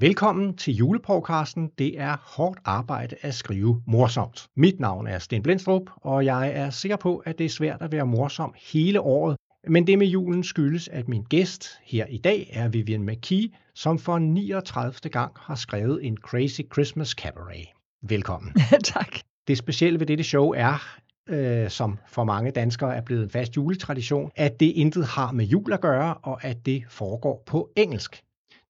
Velkommen til julepodcasten. Det er hårdt arbejde at skrive morsomt. Mit navn er Sten Blendstrup, og jeg er sikker på, at det er svært at være morsom hele året. Men det med julen skyldes, at min gæst her i dag er Vivian McKee, som for 39. gang har skrevet en Crazy Christmas Cabaret. Velkommen. tak. Det specielle ved dette show er, øh, som for mange danskere er blevet en fast juletradition, at det intet har med jul at gøre, og at det foregår på engelsk.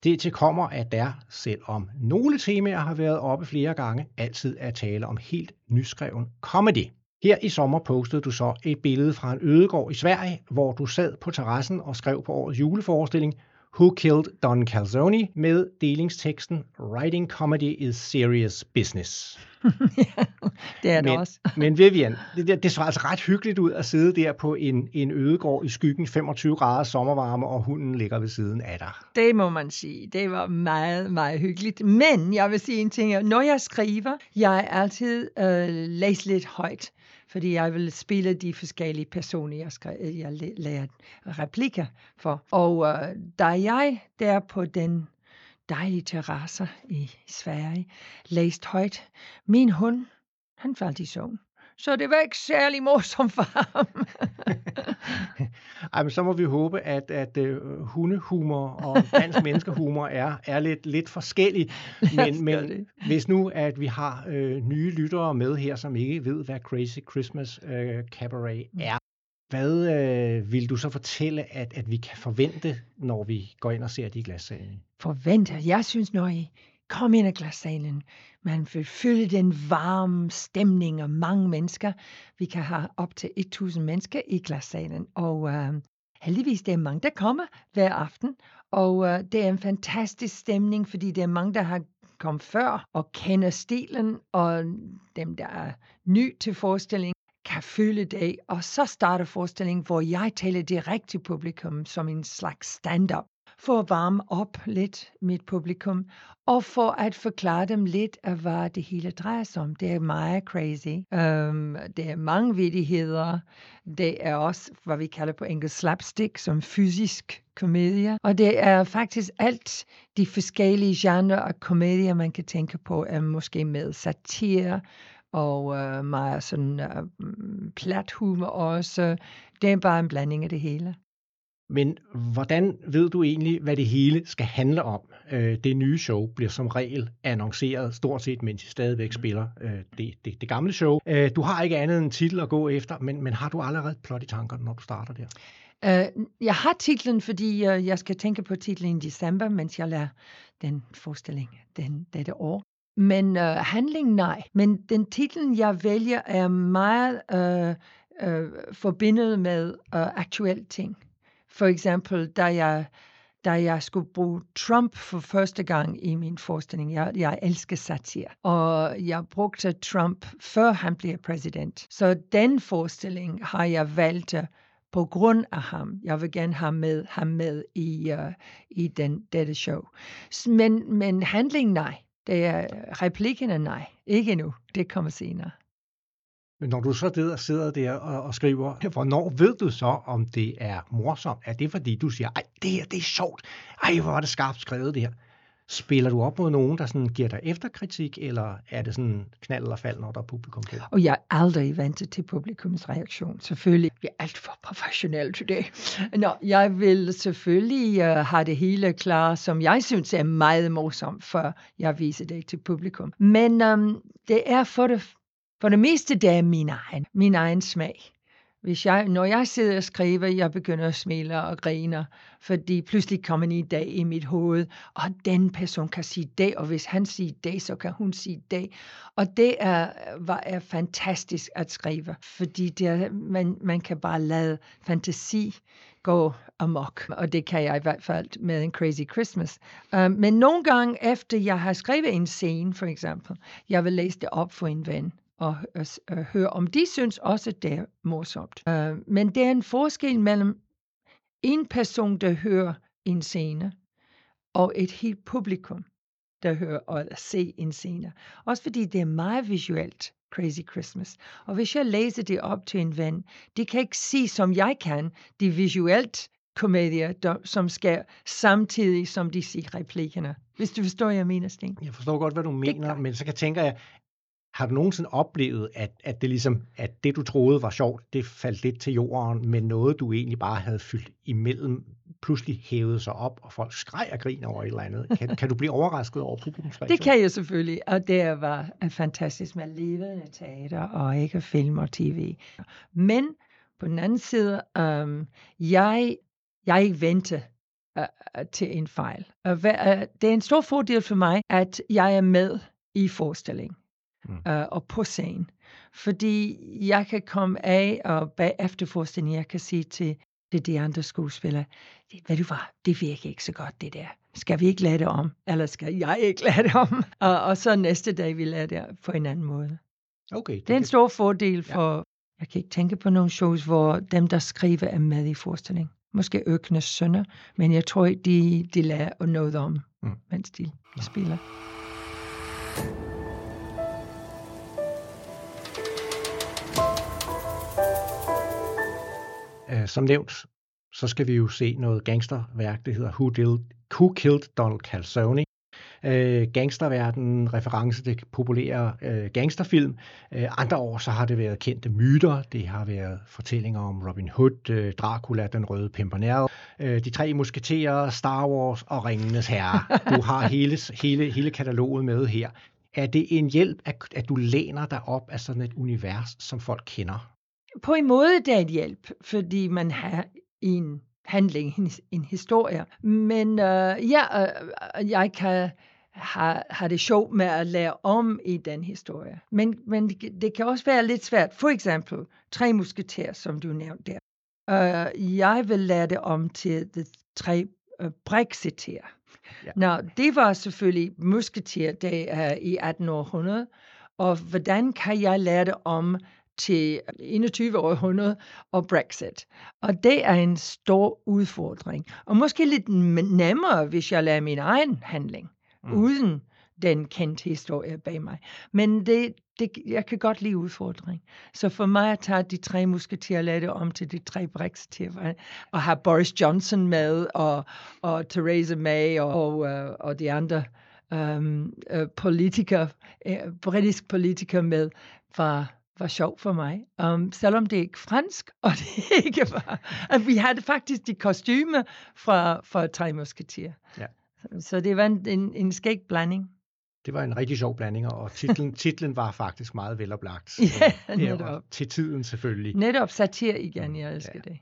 Det til kommer, at der, selvom nogle temaer har været oppe flere gange, altid er tale om helt nyskreven comedy. Her i sommer postede du så et billede fra en ødegård i Sverige, hvor du sad på terrassen og skrev på årets juleforestilling Who Killed Don Calzone med delingsteksten Writing Comedy is Serious Business. ja, det er det men, også. men Vivian, det, det, så altså ret hyggeligt ud at sidde der på en, en ødegård i skyggen, 25 grader sommervarme, og hunden ligger ved siden af dig. Det må man sige. Det var meget, meget hyggeligt. Men jeg vil sige en ting. Når jeg skriver, jeg altid øh, læser lidt højt fordi jeg vil spille de forskellige personer, jeg, skrev, øh, jeg lærte replikker for. Og øh, da jeg der på den dejlige terrasse i Sverige læste højt, min hund, han faldt i søvn. Så det var ikke særlig morsomt for ham. Ej, men så må vi håbe, at, at uh, hundehumor og dansk menneskehumor er, er lidt, lidt forskellig. Men, men hvis nu, at vi har øh, nye lyttere med her, som ikke ved, hvad Crazy Christmas øh, Cabaret mm. er, hvad øh, vil du så fortælle, at, at vi kan forvente, når vi går ind og ser de glassalen? Forvente? Jeg synes, når I kom ind i glassalen, man vil føle den varme stemning og mange mennesker. Vi kan have op til 1000 mennesker i glassalen, og øh, heldigvis det er mange, der kommer hver aften, og øh, det er en fantastisk stemning, fordi det er mange, der har kommet før og kender stilen, og dem, der er ny til forestillingen, kan føle det, og så starter forestillingen, hvor jeg taler direkte til publikum som en slags stand-up for at varme op lidt mit publikum, og for at forklare dem lidt af, hvad det hele drejer sig om. Det er meget crazy. Um, det er mange vidigheder. Det er også, hvad vi kalder på engelsk slapstick, som fysisk komedie. Og det er faktisk alt de forskellige genrer af komedier, man kan tænke på, er måske med satire, og øh, meget sådan øh, mm, plat humor også. Det er bare en blanding af det hele. Men hvordan ved du egentlig, hvad det hele skal handle om? Øh, det nye show bliver som regel annonceret stort set, mens I stadigvæk spiller øh, det, det, det gamle show. Øh, du har ikke andet end titel at gå efter, men, men har du allerede plot i tankerne, når du starter der? Uh, jeg har titlen, fordi uh, jeg skal tænke på titlen i december, mens jeg lærer den forestilling den, dette år. Men uh, handling nej. Men den titlen, jeg vælger, er meget uh, uh, forbindet med uh, aktuelle ting. For eksempel, da jeg, da jeg skulle bruge Trump for første gang i min forestilling. Jeg, jeg elsker satire, og jeg brugte Trump, før han blev præsident. Så den forestilling har jeg valgt øh, på grund af ham. Jeg vil gerne have med, ham med i, uh, i den, dette show. Men, men handling nej. Det er replikkerne nej. Ikke nu. Det kommer senere. Men når du så der, sidder der og, og skriver, hvornår ved du så, om det er morsomt? Er det fordi, du siger, ej, det her, det er sjovt. Ej, hvor var det skarpt skrevet det her. Spiller du op mod nogen, der sådan giver dig efterkritik, eller er det sådan knald eller fald, når der er publikum på? Og jeg er aldrig ventet til publikums reaktion. Selvfølgelig. Jeg er alt for professionel til det. Nå, jeg vil selvfølgelig uh, have det hele klar, som jeg synes er meget morsomt, før jeg viser det til publikum. Men um, det er for det for det meste det er min egen, min egen smag. Hvis jeg, når jeg sidder og skriver, jeg begynder at smile og grine, fordi pludselig kommer en idé i mit hoved, og den person kan sige det, og hvis han siger det, så kan hun sige det. Og det er, var, er fantastisk at skrive, fordi det er, man, man kan bare lade fantasi gå amok, og det kan jeg i hvert fald med en Crazy Christmas. Øh, men nogle gange efter jeg har skrevet en scene, for eksempel, jeg vil læse det op for en ven, og uh, høre, om de synes også, det er morsomt. Uh, men det er en forskel mellem en person, der hører en scene, og et helt publikum, der hører og ser en scene. Også fordi det er meget visuelt, Crazy Christmas. Og hvis jeg læser det op til en ven, de kan ikke se, som jeg kan, de visuelt komedier, der, som sker samtidig, som de siger replikkerne. Hvis du forstår, hvad jeg mener, Sten. Jeg forstår godt, hvad du mener, men så kan tænker jeg, har du nogensinde oplevet, at, at det ligesom, at det du troede var sjovt, det faldt lidt til jorden, men noget du egentlig bare havde fyldt imellem, pludselig hævede sig op, og folk skreg og grin over et eller andet. Kan, kan du blive overrasket over publikumsreaktion? Det kan jeg selvfølgelig, og det var fantastisk med levende teater og ikke film og tv. Men på den anden side, um, jeg, jeg ikke venter uh, til en fejl. Uh, uh, det er en stor fordel for mig, at jeg er med i forestillingen mm. uh, og på scenen. Fordi jeg kan komme af, og bagefter forestillingen, jeg kan sige til, til de andre skuespillere, ved du hvad, det virker ikke så godt, det der. Skal vi ikke lade det om? Eller skal jeg ikke lade det om? og, og så næste dag, vi lader det på en anden måde. Okay. Det, det er en stor fordel for, ja. jeg kan ikke tænke på nogle shows, hvor dem, der skriver, er med i forestillingen. Måske Øknes sønner, men jeg tror de, de lærer noget om, mm. mens de ja. spiller. Uh, som nævnt, så skal vi jo se noget gangsterværk, det hedder Who, Did, Who Killed Donald Calzone. Uh, gangsterverden, reference til populære uh, gangsterfilm. Uh, andre år så har det været kendte myter. Det har været fortællinger om Robin Hood, uh, Dracula, den røde pimpernel, uh, de tre musketerer, Star Wars og Ringenes Herre. Du har hele, hele, hele kataloget med her. Er det en hjælp, at, at du læner dig op af sådan et univers, som folk kender? På en måde det er et hjælp, fordi man har en handling, en, en historie. Men uh, ja, uh, jeg kan have, have det sjovt med at lære om i den historie. Men, men det, det kan også være lidt svært. For eksempel, tre musketerer, som du nævnte der. Uh, jeg vil lære det om til de tre uh, brexiterer. Ja. Nå, det var selvfølgelig musketeer det er i 1800 og hvordan kan jeg lære det om til 21. århundrede og Brexit. Og det er en stor udfordring. Og måske lidt nemmere, hvis jeg lader min egen handling, mm. uden den kendte historie bag mig. Men det, det, jeg kan godt lide udfordring. Så for mig at tage de tre musketerer og lade det om til de tre brexiterer, og have Boris Johnson med, og, og Theresa May, og, og, uh, og de andre um, politikere, uh, britisk politikere med, var var sjov for mig. Um, selvom det er ikke fransk, og det ikke var... At vi havde faktisk de kostymer fra, fra Tre Musketeer. Ja. Så, så det var en, en, en skæg blanding. Det var en rigtig sjov blanding, og titlen, titlen var faktisk meget veloplagt. ja, netop. Til tiden selvfølgelig. Netop satir igen, jeg elsker ja. det.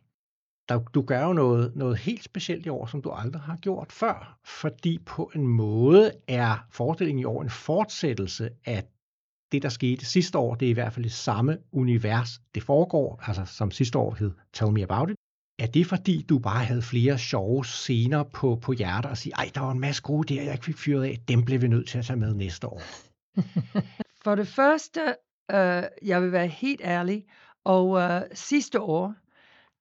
Der, du gør jo noget, noget helt specielt i år, som du aldrig har gjort før, fordi på en måde er forestillingen i år en fortsættelse af det, der skete sidste år, det er i hvert fald det samme univers, det foregår, altså som sidste år hed Tell Me About It. Er det fordi, du bare havde flere sjove scener på, på hjertet og sige, ej, der var en masse gode der, jeg ikke fik fyret af, dem blev vi nødt til at tage med næste år? For det første, øh, jeg vil være helt ærlig, og øh, sidste år,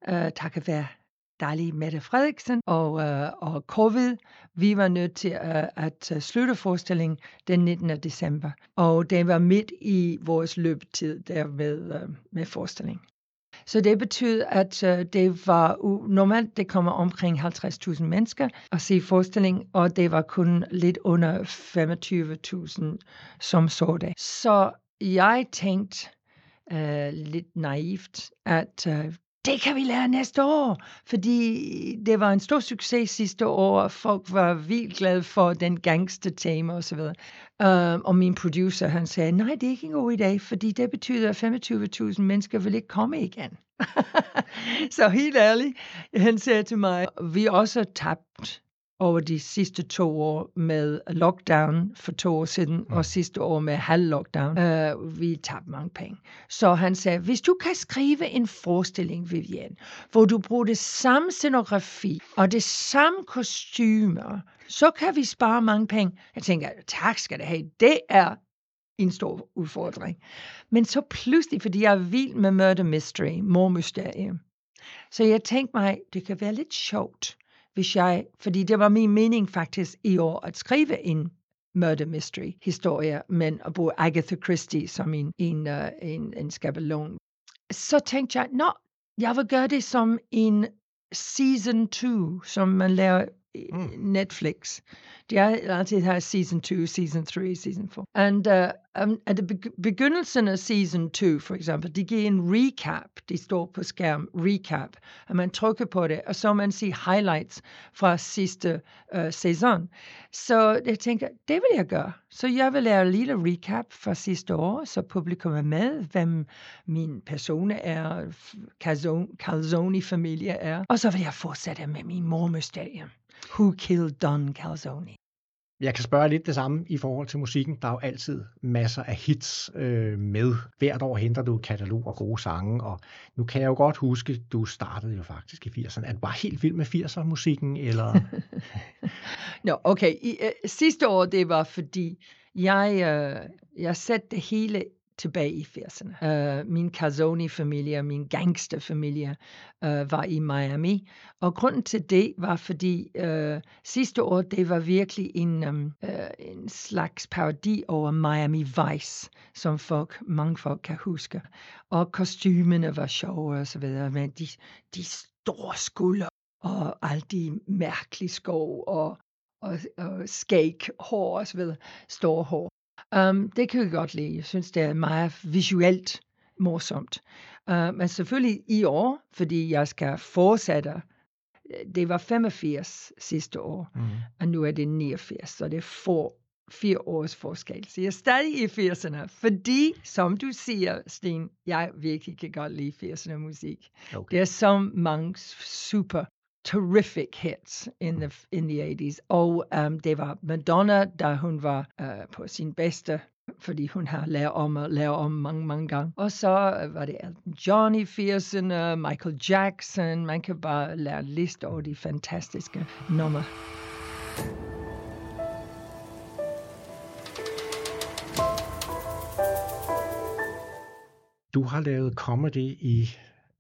øh, takket være dejlige Mette Frederiksen og, øh, og covid. Vi var nødt til at, at øh, slutte forestillingen den 19. december, og det var midt i vores løbetid der med, øh, med forestillingen. Så det betød, at øh, det var normalt, det kommer omkring 50.000 mennesker at se forestillingen, og det var kun lidt under 25.000, som så det. Så jeg tænkte øh, lidt naivt, at øh, det kan vi lære næste år, fordi det var en stor succes sidste år, og folk var vildt glade for den gangster tema osv. Uh, øhm, og min producer, han sagde, nej, det er ikke en god idé, fordi det betyder, at 25.000 mennesker vil ikke komme igen. så helt ærligt, han sagde til mig, vi også tabt over de sidste to år med lockdown for to år siden, mm. og sidste år med halv lockdown. Uh, vi tabte mange penge. Så han sagde, hvis du kan skrive en forestilling, Vivian, hvor du bruger det samme scenografi og det samme kostymer, så kan vi spare mange penge. Jeg tænker, tak skal det have. Det er en stor udfordring. Men så pludselig, fordi jeg er vild med murder mystery, mormysterium, så jeg tænkte mig, det kan være lidt sjovt hvis jeg, fordi det var min mening faktisk i år at skrive en murder mystery historie, men at bruge Agatha Christie som en, en, øh, en, en skabelon. Så tænkte jeg, nå, jeg vil gøre det som en season 2, som man laver mm. Netflix. De har altid season 2, season 3, season 4. And uh, um, at begyndelsen af season 2, for eksempel, de giver en recap. De står på skærm, recap. Og man trykker på det, og så man ser highlights fra sidste uh, sæson. Så jeg tænker, det vil jeg gøre. Så jeg vil lave en lille recap fra sidste år, så publikum er med, hvem min person er, Calzone-familie er. Og så vil jeg fortsætte med min mormysterium. Who Killed Don Calzone? Jeg kan spørge lidt det samme i forhold til musikken. Der er jo altid masser af hits øh, med. Hvert år henter du katalog og gode sange, og nu kan jeg jo godt huske, du startede jo faktisk i 80'erne. Er du bare helt vild med 80'er-musikken, eller? Nå, okay. I, uh, sidste år, det var fordi, jeg, uh, jeg satte det hele tilbage i 80'erne. Uh, min Calzone-familie, min gangsterfamilie uh, var i Miami, og grunden til det var, fordi uh, sidste år, det var virkelig en, um, uh, en slags parodi over Miami Vice, som folk, mange folk kan huske. Og kostymerne var sjove og så videre, men de, de store skulder og alle de mærkelige skov og, og, og skæg, hår og så videre, store hår. Um, det kan jeg godt lide. Jeg synes, det er meget visuelt morsomt. Uh, men selvfølgelig i år, fordi jeg skal fortsætte. Det var 85 sidste år, mm. og nu er det 89, så det er for, fire års forskel. Så jeg er stadig i 80'erne, fordi, som du siger, Sten, jeg virkelig kan godt lide 80'erne musik. Okay. Der er så mange super terrific hits in the in the 80s. Og um, det var Madonna, da hun var uh, på sin bedste, fordi hun har lavet om og lavet om mange, mange gange. Og så øh, var det Elton John i 80'erne, Michael Jackson. Man kan bare lære en liste over de fantastiske numre. Du har lavet comedy i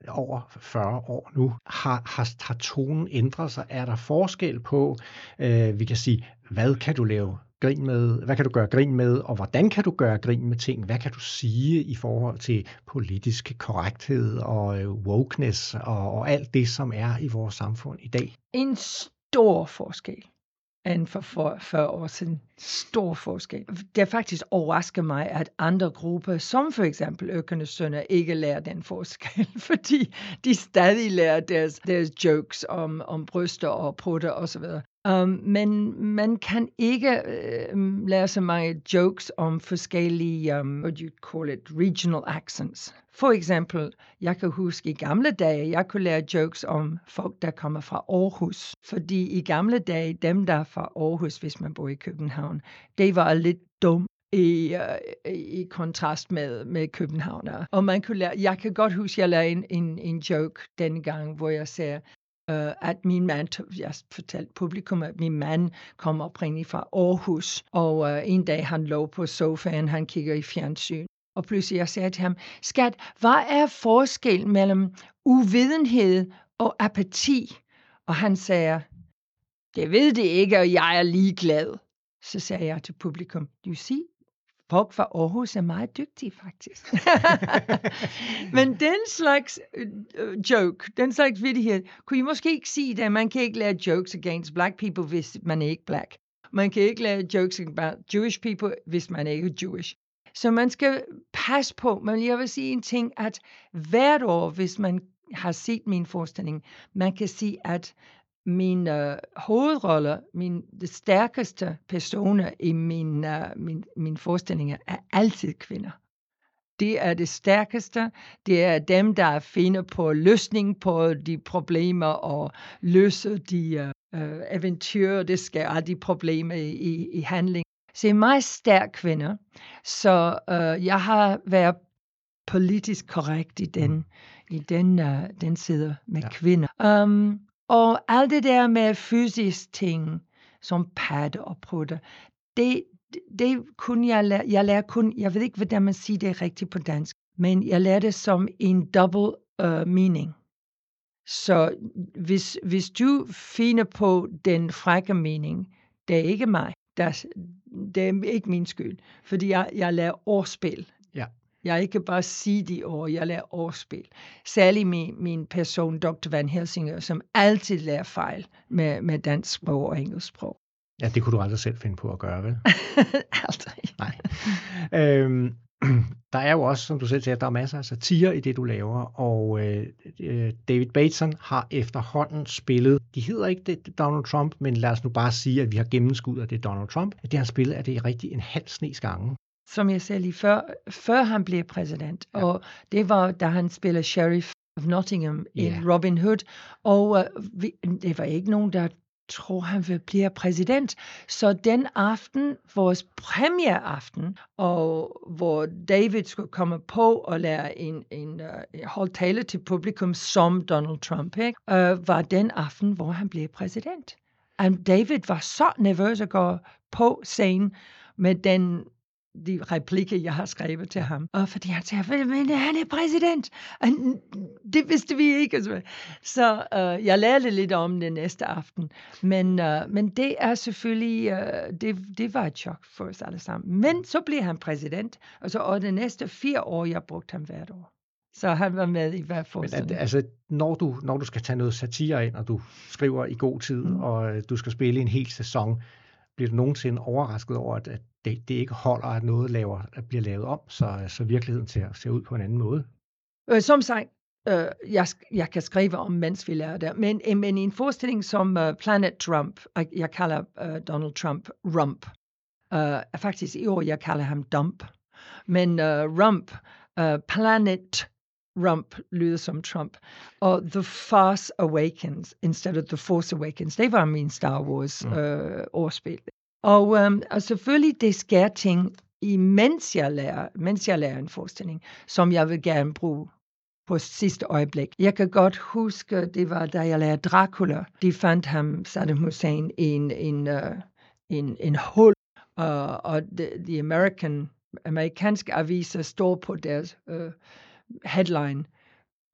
over 40 år nu. Har, har, har tonen ændret sig? Er der forskel på, øh, vi kan sige, hvad kan du lave grin med, hvad kan du gøre grin med, og hvordan kan du gøre grin med ting? Hvad kan du sige i forhold til politisk korrekthed og øh, wokeness og, og alt det, som er i vores samfund i dag? En stor forskel end for 40 år siden. Stor forskel. Det faktisk overrasker mig, at andre grupper, som for eksempel Økernes Sønner, ikke lærer den forskel, fordi de stadig lærer deres, deres jokes om, om bryster og prutter osv. Um, men man kan ikke um, lære så mange jokes om forskellige, øhm, um, what you call it, regional accents. For eksempel, jeg kan huske i gamle dage, jeg kunne lære jokes om folk, der kommer fra Aarhus. Fordi i gamle dage, dem der er fra Aarhus, hvis man bor i København, det var lidt dumt i, uh, i kontrast med, med københavner. Og man kunne lære, jeg kan godt huske, at jeg lavede en, en, en joke dengang, hvor jeg sagde, uh, at min mand, jeg fortalte publikum, at min mand kommer oprindeligt fra Aarhus, og uh, en dag han lå på sofaen, han kigger i fjernsyn, og pludselig jeg sagde til ham, skat, hvad er forskel mellem uvidenhed og apati? Og han sagde, det ved det ikke, og jeg er ligeglad. Så sagde jeg til publikum, du see, folk fra Aarhus er meget dygtige faktisk. Men den slags uh, joke, den slags vidighed, kunne I måske ikke sige det, man kan ikke lave jokes against black people, hvis man er ikke black. Man kan ikke lave jokes about Jewish people, hvis man ikke er Jewish. Så man skal passe på, men jeg vil sige en ting, at hvert år, hvis man har set min forestilling, man kan sige, at min uh, hovedrolle, min de stærkeste personer i min, uh, min, min forestillinger er altid kvinder. Det er det stærkeste. Det er dem, der finder på løsning på de problemer og løser de uh, uh, eventyr, det skal alle de problemer i, i handling. Så jeg er meget stærk kvinde, så uh, jeg har været politisk korrekt i den, mm. i den, uh, den side med ja. kvinder. Um, og alt det der med fysisk ting, som pad og prutter, det, det kunne jeg lære, jeg lærer kun, jeg ved ikke, hvordan man siger det rigtigt på dansk, men jeg lærte det som en double uh, meaning. Så hvis, hvis du finder på den frække mening, det er ikke mig. Der, det er ikke min skyld, fordi jeg, jeg lærer ordspil. Jeg ikke bare sige de ord, jeg lærer ordspil. Særligt min, min person, Dr. Van Helsinger, som altid lærer fejl med, med dansk sprog og engelsk sprog. Ja, det kunne du aldrig selv finde på at gøre, vel? Aldrig. Nej. Øhm, der er jo også, som du selv siger, der er masser af satire i det, du laver, og øh, øh, David Bateson har efterhånden spillet, de hedder ikke det Donald Trump, men lad os nu bare sige, at vi har gennemskud af det Donald Trump. Det han spillet, er det rigtig en halv snes gange. Som jeg sagde lige før, før han blev præsident, ja. og det var, da han spillede Sheriff of Nottingham i Ja. Robin Hood, og øh, vi, det var ikke nogen, der tror, han vil blive præsident. Så den aften, vores premiereaften, og hvor David skulle komme på og lære en, en uh, holde tale til publikum som Donald Trump, ikke? Uh, var den aften, hvor han blev præsident. Og David var så nervøs at gå på scenen med den de replikker, jeg har skrevet til ham. Og fordi han sagde, men han er præsident. Det vidste vi ikke. Så, så uh, jeg lærte lidt om det næste aften. Men, uh, men det er selvfølgelig, uh, det, det var et chok for os alle sammen. Men så blev han præsident, og så og de næste fire år, jeg brugte ham hvert år. Så han var med i hver Men at, forestilling. altså, når du, når du skal tage noget satire ind, og du skriver i god tid, Mm. mm. og øh, du skal spille en hel sæson, bliver du nogensinde overrasket over, at, at det, det ikke holder, at noget laver, at bliver lavet om, så, så virkeligheden ser, ser ud på en anden måde? Øh, som sagt, øh, jeg, jeg kan skrive om, mens vi lærer det, men, øh, men i en forestilling som uh, Planet Trump, jeg, jeg kalder uh, Donald Trump Rump. Uh, faktisk i år, jeg kalder ham Dump. Men uh, Rump, uh, Planet Rump lyder som Trump. Og The Force Awakens, instead of The Force Awakens, det var min Star Wars Mm. uh, årspil. Og, um, og selvfølgelig, det sker ting, imens jeg lærer, mens jeg lærer en forestilling, som jeg vil gerne bruge på sidste øjeblik. Jeg kan godt huske, det var da jeg lærte Dracula. De fandt ham, Saddam Hussein, i en, en, uh, en, en hul, uh, og de American, amerikanske aviser står på deres uh, headline,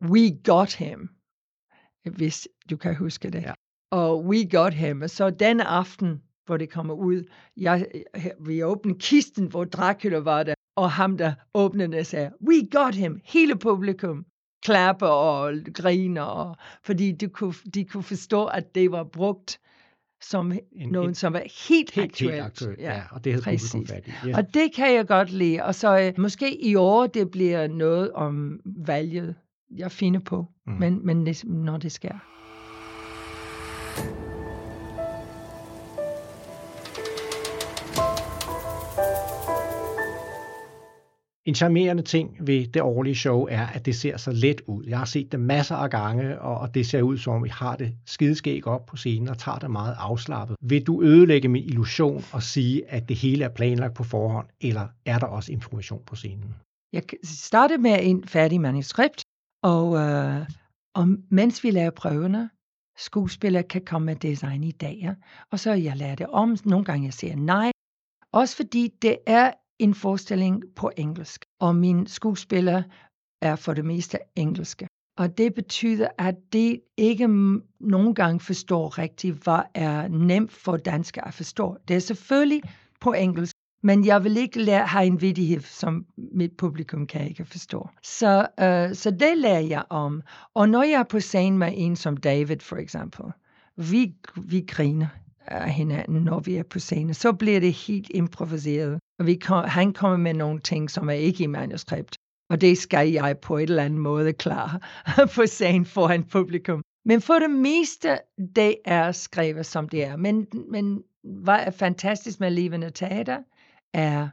We got him, hvis du kan huske det. Ja. Og we got him. Og så den aften, hvor det kommer ud, jeg, vi åbner kisten, hvor Dracula var der, og ham, der åbnede det, sagde, we got him. Hele publikum klapper og griner, og, fordi de kunne, de kunne forstå, at det var brugt som En- noget, en- som var helt, Helt, aktuelt. helt aktuelt, ja, og det havde publikum præcis. fat i. Yes. Og det kan jeg godt lide. Og så øh, måske i år, det bliver noget om valget, jeg finder på, Mm. mm. men, men det, når det sker. En charmerende ting ved det årlige show er, at det ser så let ud. Jeg har set det masser af gange, og det ser ud som om, vi har det skideskæg op på scenen og tager det meget afslappet. Vil du ødelægge min illusion og sige, at det hele er planlagt på forhånd, eller er der også information på scenen? Jeg startede med en færdig manuskript, og, øh, og mens vi laver prøverne, skuespillere kan komme med designidéer, og så jeg lærer det om. Nogle gange jeg siger nej, også fordi det er en forestilling på engelsk, og min skuespiller er for det meste engelske. Og det betyder, at det ikke nogen gang gange forstår rigtigt, hvad er nemt for danskere at forstå. Det er selvfølgelig på engelsk, men jeg vil ikke lære, have en vidighed, som mit publikum kan ikke forstå. Så, øh, så det lærer jeg om. Og når jeg er på scenen med en som David, for eksempel, vi, vi griner af hinanden, når vi er på scenen. Så bliver det helt improviseret. Og vi kom, han kommer med nogle ting, som er ikke i manuskript. Og det skal jeg på et eller andet måde klare på scenen foran publikum. Men for det meste, det er skrevet, som det er. Men, men hvad er fantastisk med levende teater, er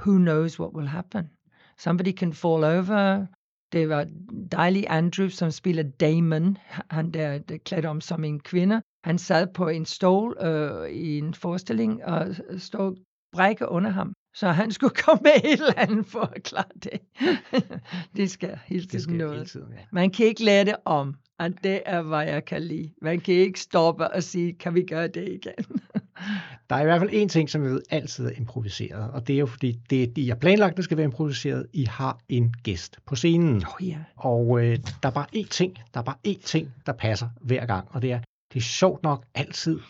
who knows what will happen. Somebody can fall over. Det var dejlig Andrew, som spiller Damon, han der, der klædt om som en kvinde. Han sad på en stol øh, i en forestilling og stod brække under ham. Så han skulle komme med et eller andet for at klare det. det skal hele Det tiden sker hele noget. tiden, ja. Man kan ikke lære det om, og det er, hvad jeg kan lide. Man kan ikke stoppe og sige, kan vi gøre det igen? Der er i hvert fald en ting, som jeg ved altid er improviseret, og det er jo fordi, det de er planlagt, det skal være improviseret. I har en gæst på scenen. Oh, ja. Og øh, der er bare én ting, der er bare én ting, der passer hver gang, og det er, det er sjovt nok altid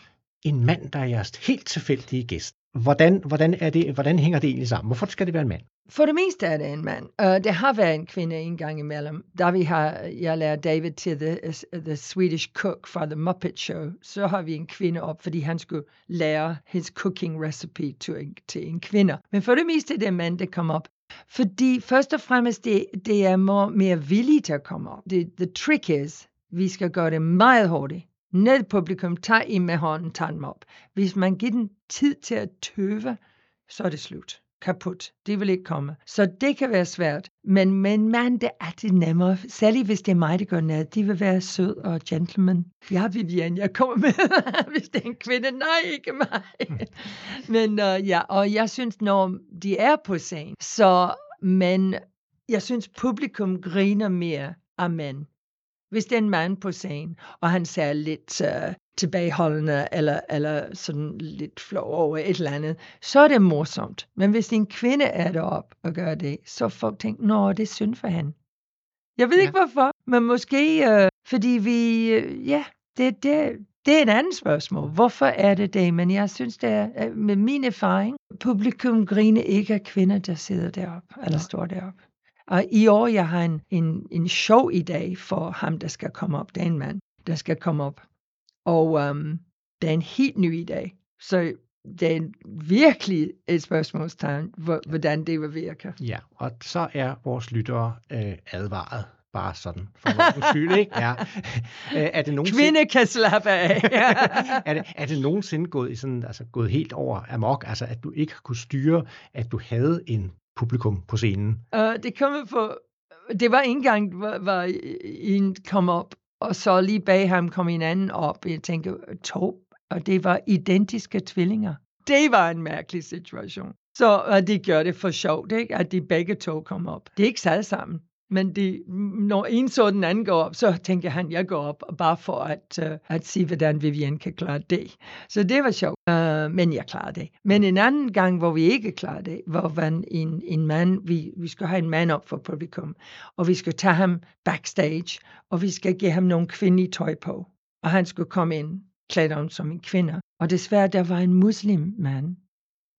en mand, der er jeres helt tilfældige gæst. Hvordan, hvordan, er det, hvordan hænger det egentlig sammen? Hvorfor skal det være en mand? For det meste er det en mand. Øh, uh, det har været en kvinde en gang imellem. Da vi har, jeg lærer David til the, the Swedish Cook fra The Muppet Show, så har vi en kvinde op, fordi han skulle lære his cooking recipe til en, til en kvinde. Men for det meste er det en mand, der kommer op. Fordi først og fremmest, det, det er mere, mere villige til at komme op. The, the trick is, vi skal gøre det meget hurtigt. Ned publikum, tag i med hånden, tag dem op. Hvis man giver den tid til at tøve, så er det slut kaput. Det vil ikke komme. Så det kan være svært. Men med en mand, det er det nemmere. Særligt hvis det er mig, der gør noget. De vil være sød og gentleman. Ja, Vivian, jeg kommer med. hvis det er en kvinde, nej, ikke mig. men uh, ja, og jeg synes, når de er på scenen, så, men jeg synes, publikum griner mere af mænd. Hvis det er en mand på scenen, og han ser lidt uh, tilbageholdende eller, eller sådan lidt flov over et eller andet, så er det morsomt. Men hvis en kvinde er deroppe og gør det, så folk tænker, nå, det er synd for hende. Jeg ved ja. ikke hvorfor, men måske uh, fordi vi, uh, ja, det, det, det er et andet spørgsmål. Hvorfor er det det? Men jeg synes, det er, med min erfaring, publikum griner ikke af kvinder, der sidder deroppe, eller ja. står deroppe. Og i år, jeg har en, en, en show i dag for ham, der skal komme op. Det er en mand, der skal komme op. Og um, det er en helt ny idé. Så det er virkelig et spørgsmålstegn, hvordan det vil virke. Ja, og så er vores lyttere øh, advaret bare sådan, for vores skyld, ikke? Ja. Øh, er det nogensinde... Kvinde kan slappe af. er, det, er det nogensinde gået, i sådan, altså, gået helt over amok, altså at du ikke kunne styre, at du havde en publikum på scenen? Uh, det kom på, det var en gang, hvor, hvor en kom op, og så lige bag ham kom en anden op. Jeg tænkte, to, og det var identiske tvillinger. Det var en mærkelig situation. Så og de gjorde det for sjovt, ikke? at de begge to kom op. Det er ikke sat sammen. Men de, når en sådan anden går op, så tænker han, jeg går op, bare for at, uh, at se, hvordan Vivian kan klare det. Så det var sjovt, uh, men jeg klarede det. Men en anden gang, hvor vi ikke klarede det, hvor man en, en mand, vi, vi skulle have en mand op for publikum, og vi skulle tage ham backstage, og vi skal give ham nogle kvindelige tøj på. Og han skulle komme ind klædt om som en kvinde. Og desværre, der var en muslim mand,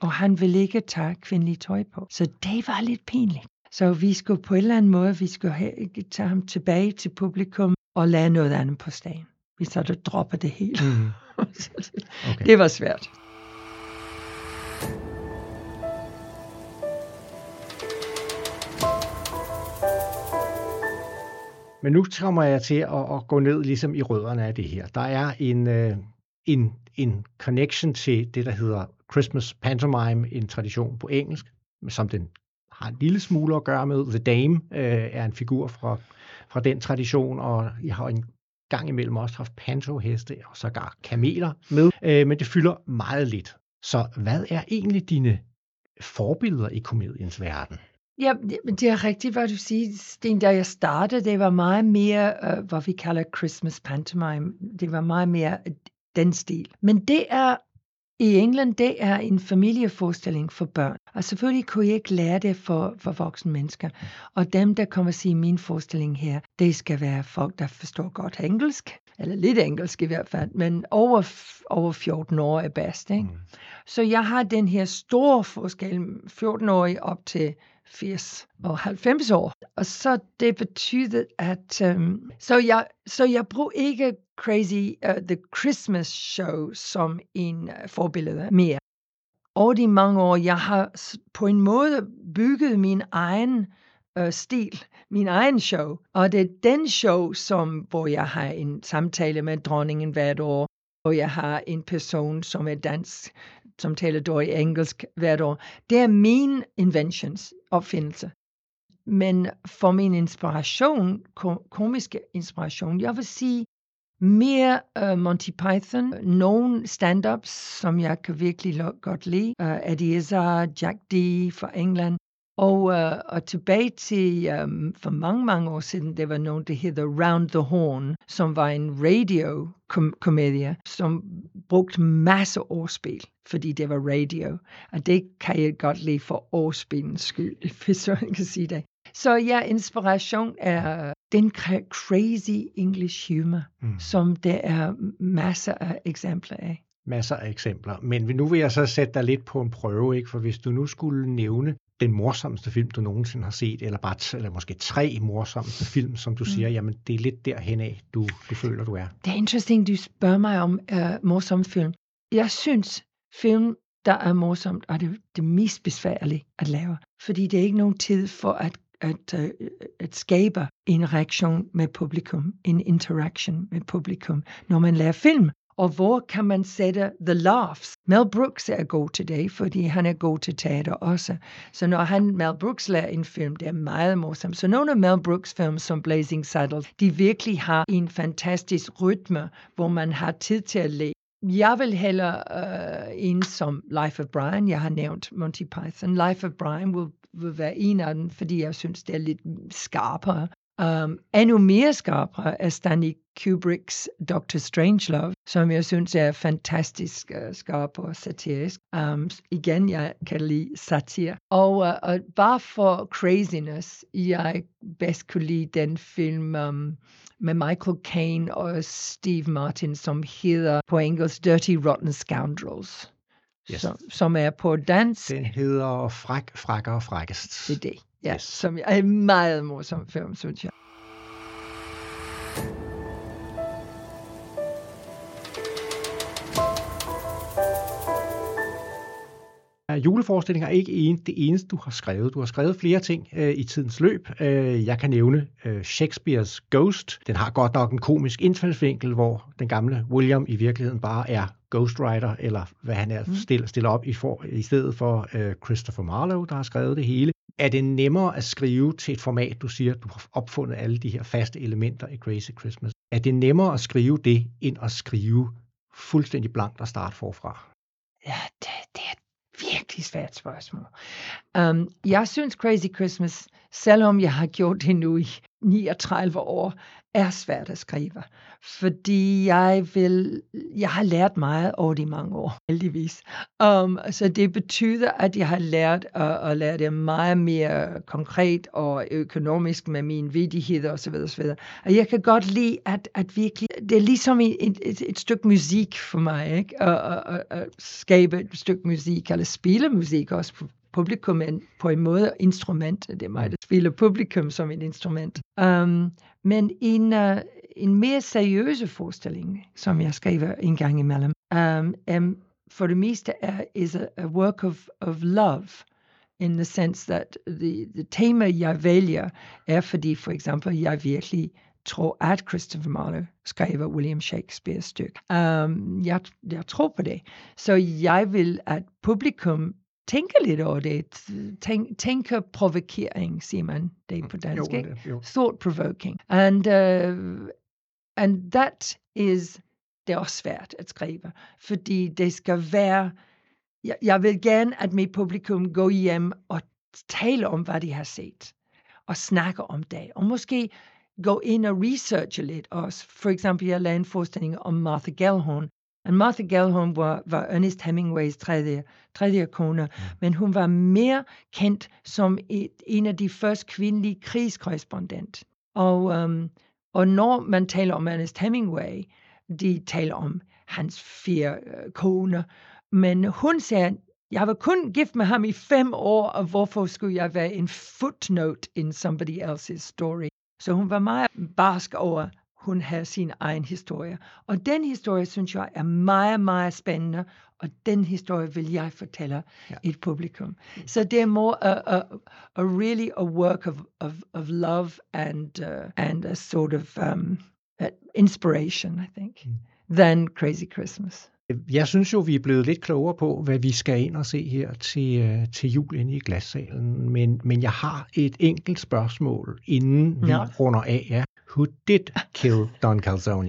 og han ville ikke tage kvindelige tøj på. Så det var lidt pinligt. Så vi skulle på en eller anden måde, vi skulle have, tage ham tilbage til publikum og lade noget andet på stagen. Vi så det dropper det hele. Mm. okay. Det var svært. Men nu kommer jeg til at, at gå ned ligesom i rødderne af det her. Der er en, øh, en, en connection til det, der hedder Christmas Pantomime, en tradition på engelsk, som den har en lille smule at gøre med. The Dame øh, er en figur fra, fra den tradition, og jeg har en gang imellem også haft pantoheste og sågar kameler med, øh, men det fylder meget lidt. Så hvad er egentlig dine forbilleder i komediens verden? Ja, det er rigtigt, hvad du siger, Sten. Da jeg startede, det var meget mere, uh, hvad vi kalder Christmas pantomime. Det var meget mere den stil. Men det er i England, det er en familieforestilling for børn. Og selvfølgelig kunne jeg ikke lære det for, for voksne mennesker. Og dem, der kommer og sige min forestilling her, det skal være folk, der forstår godt engelsk. Eller lidt engelsk i hvert fald, men over, over 14 år er bedst. Ikke? Mm. Så jeg har den her store forskel, 14-årige op til 80 og 90 år. Og så det betyder, at um, så, jeg, så jeg bruger ikke Crazy uh, The Christmas Show som en uh, forbillede mere. Over de mange år, jeg har på en måde bygget min egen uh, stil, min egen show. Og det er den show, som, hvor jeg har en samtale med dronningen hvert år, og jeg har en person, som er dansk, som taler dårlig engelsk hvert år. Det er min inventions, opfindelse. Men for min inspiration, komiske inspiration, jeg vil sige mere uh, Monty Python, nogle stand-ups, som jeg kan virkelig godt lide. Uh, Eddie Izzard, Jack D. fra England. Og, uh, og tilbage til um, for mange, mange år siden, der var nogen, der hedder Round the Horn, som var en radio-komedie, som brugte masser årspil, fordi det var radio. Og det kan jeg godt lide for årspilens skyld, hvis jeg kan sige det. Så ja, inspiration er den crazy English humor, mm. som der er masser af eksempler af. Masser af eksempler. Men nu vil jeg så sætte dig lidt på en prøve, ikke? for hvis du nu skulle nævne den morsomste film, du nogensinde har set, eller bare eller måske tre morsomste film, som du mm. siger, jamen det er lidt derhen af, du, du føler, du er. Det er interessant, du spørger mig om uh, morsom film. Jeg synes, film, der er morsomt, er det, det mest besværlige at lave, fordi det er ikke nogen tid for at at, uh, at skabe en reaktion med publikum, en interaction med publikum, når man laver film. Og hvor kan man sætte the laughs? Mel Brooks er god til det, fordi han er god til teater også. Så når han, Mel Brooks laver en film, det er meget morsomt. Så nogle af Mel Brooks film, som Blazing Saddles, de virkelig har en fantastisk rytme, hvor man har tid til at le. Jeg vil hellere uh, en som Life of Brian. Jeg har nævnt Monty Python. Life of Brian vil, vil være en af dem, fordi jeg synes, det er lidt skarpere. Um, endnu mere skarpere er Stanley Kubricks Dr. Strangelove, som jeg synes er fantastisk uh, skarp og satirisk. Um, igen, jeg kan lide satir. Og, uh, og bare for craziness, jeg bedst kunne lide den film um, med Michael Caine og Steve Martin, som hedder på engelsk Dirty Rotten Scoundrels. Yes. Som, som er på dansk. Den hedder Fræk, Frækker og Frækkest. Det er det. Ja, yes. som er en meget morsom film, synes jeg. Juleforestillinger er ikke en, det eneste, du har skrevet. Du har skrevet flere ting øh, i tidens løb. Øh, jeg kan nævne øh, Shakespeares Ghost. Den har godt nok en komisk indfaldsvinkel, hvor den gamle William i virkeligheden bare er ghostwriter, eller hvad han er, mm. stiller, stiller op i, for, i stedet for øh, Christopher Marlowe, der har skrevet det hele. Er det nemmere at skrive til et format, du siger, du har opfundet alle de her faste elementer i Crazy Christmas? Er det nemmere at skrive det, end at skrive fuldstændig blankt og starte forfra? Ja, det, det er virkelig svært spørgsmål. Um, jeg synes Crazy Christmas, selvom jeg har gjort det nu i 39 år, er svært at skrive. Fordi jeg vil, jeg har lært meget over de mange år, heldigvis. Um, så det betyder, at jeg har lært at, at lære det meget mere konkret og økonomisk med mine vidigheder osv. osv. Og jeg kan godt lide, at, at virkelig, det er ligesom et, et, et stykke musik for mig, ikke? At, at, at, at skabe et stykke musik, eller spille musik også på, publikum er på en måde instrument. Det er mig, der spiller publikum som et instrument. Um, men en, uh, en mere seriøse forestilling, som jeg skriver en gang imellem, um, um, for det meste er is a, a work of, of love in the sense that the, the tema, jeg vælger, er fordi for eksempel, jeg virkelig tror, at Christopher Marlowe skriver William Shakespeare's stykke. Um, jeg, jeg tror på det. Så jeg vil, at publikum tænker lidt over det. Tænk, tænker provokering, siger man det på dansk. Jo, jo. Thought provoking. And, uh, and that is, det er også svært at skrive, fordi det skal være, jeg, jeg vil gerne, at mit publikum går hjem og tale om, hvad de har set, og snakke om det, og måske gå ind og researche lidt også. For eksempel, jeg lavede en forestilling om Martha Gellhorn, og Martha Gellhorn var, var Ernest Hemingways tredje, tredje kone, men hun var mere kendt som et, en af de første kvindelige krigskorrespondent. Og, um, og når man taler om Ernest Hemingway, de taler om hans fire uh, koner, men hun sagde, jeg var kun gift med ham i fem år, og hvorfor skulle jeg være en footnote in somebody else's story? Så hun var meget barsk over, hun har sin egen historie. Og den historie, synes jeg, er meget, meget spændende, og den historie vil jeg fortælle ja. et publikum. Så det er more a, a, a really a work of, of, of love and, uh, and a sort of um, inspiration, I think, mm. than Crazy Christmas. Jeg synes jo, vi er blevet lidt klogere på, hvad vi skal ind og se her til, øh, til jul inde i glassalen. Men, men jeg har et enkelt spørgsmål, inden vi ja. runder af. Ja. Who did kill Don Calzone?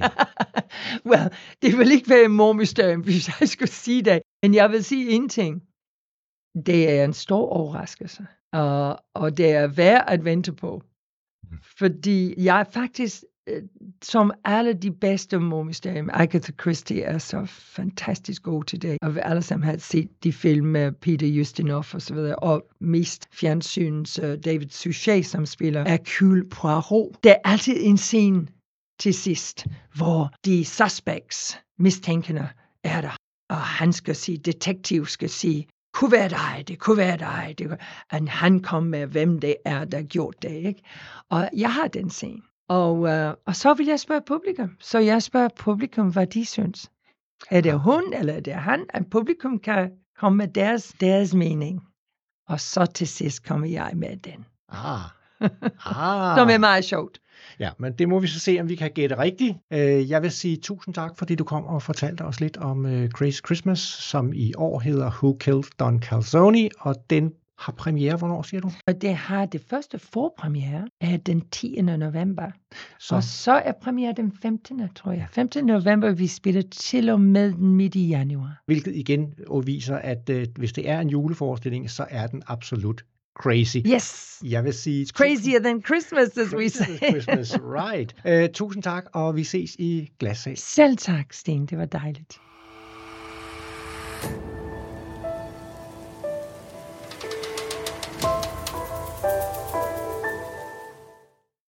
well, det vil ikke være en mormysterium, hvis jeg skulle sige det. Men jeg vil sige en ting. Det er en stor overraskelse. Uh, og det er værd at vente på. Mm. Fordi jeg faktisk som alle de bedste mormysterium. Agatha Christie er så fantastisk god til det. Og vi alle sammen har set de film med Peter Ustinov og så videre. Og mest fjernsyns uh, øh, David Suchet, som spiller Hercule Poirot. Der er altid en scene til sidst, hvor de suspects, mistænkende, er der. Og han skal sige, detektiv skal sige, kunne være dig, det kunne være dig. Det kunne... And han kom med, hvem det er, der gjort det. Ikke? Og jeg har den scene. Og, øh, og så vil jeg spørge publikum. Så jeg spørger publikum, hvad de synes. Er det hun, eller er det han? At publikum kan komme med deres, deres mening. Og så til sidst kommer jeg med den. Ah. Ah. Som er meget sjovt. Ja, men det må vi så se, om vi kan gætte rigtigt. Øh, Jeg vil sige tusind tak, fordi du kom og fortalte os lidt om øh, Crazy Christmas, som i år hedder Who Killed Don Calzone, og den har premiere, hvornår siger du? Og det har det første forpremiere er den 10. november. Så, Og så er premiere den 15. tror jeg. 15. november, vi spiller til og med den midt i januar. hvilket igen viser, at øh, hvis det er en juleforestilling, så er den absolut crazy. Yes! Jeg vil sige... Crazier than Christmas, as we say. Christmas, right. Uh, tusind tak, og vi ses i Glassal. Selv tak, Sten. Det var dejligt.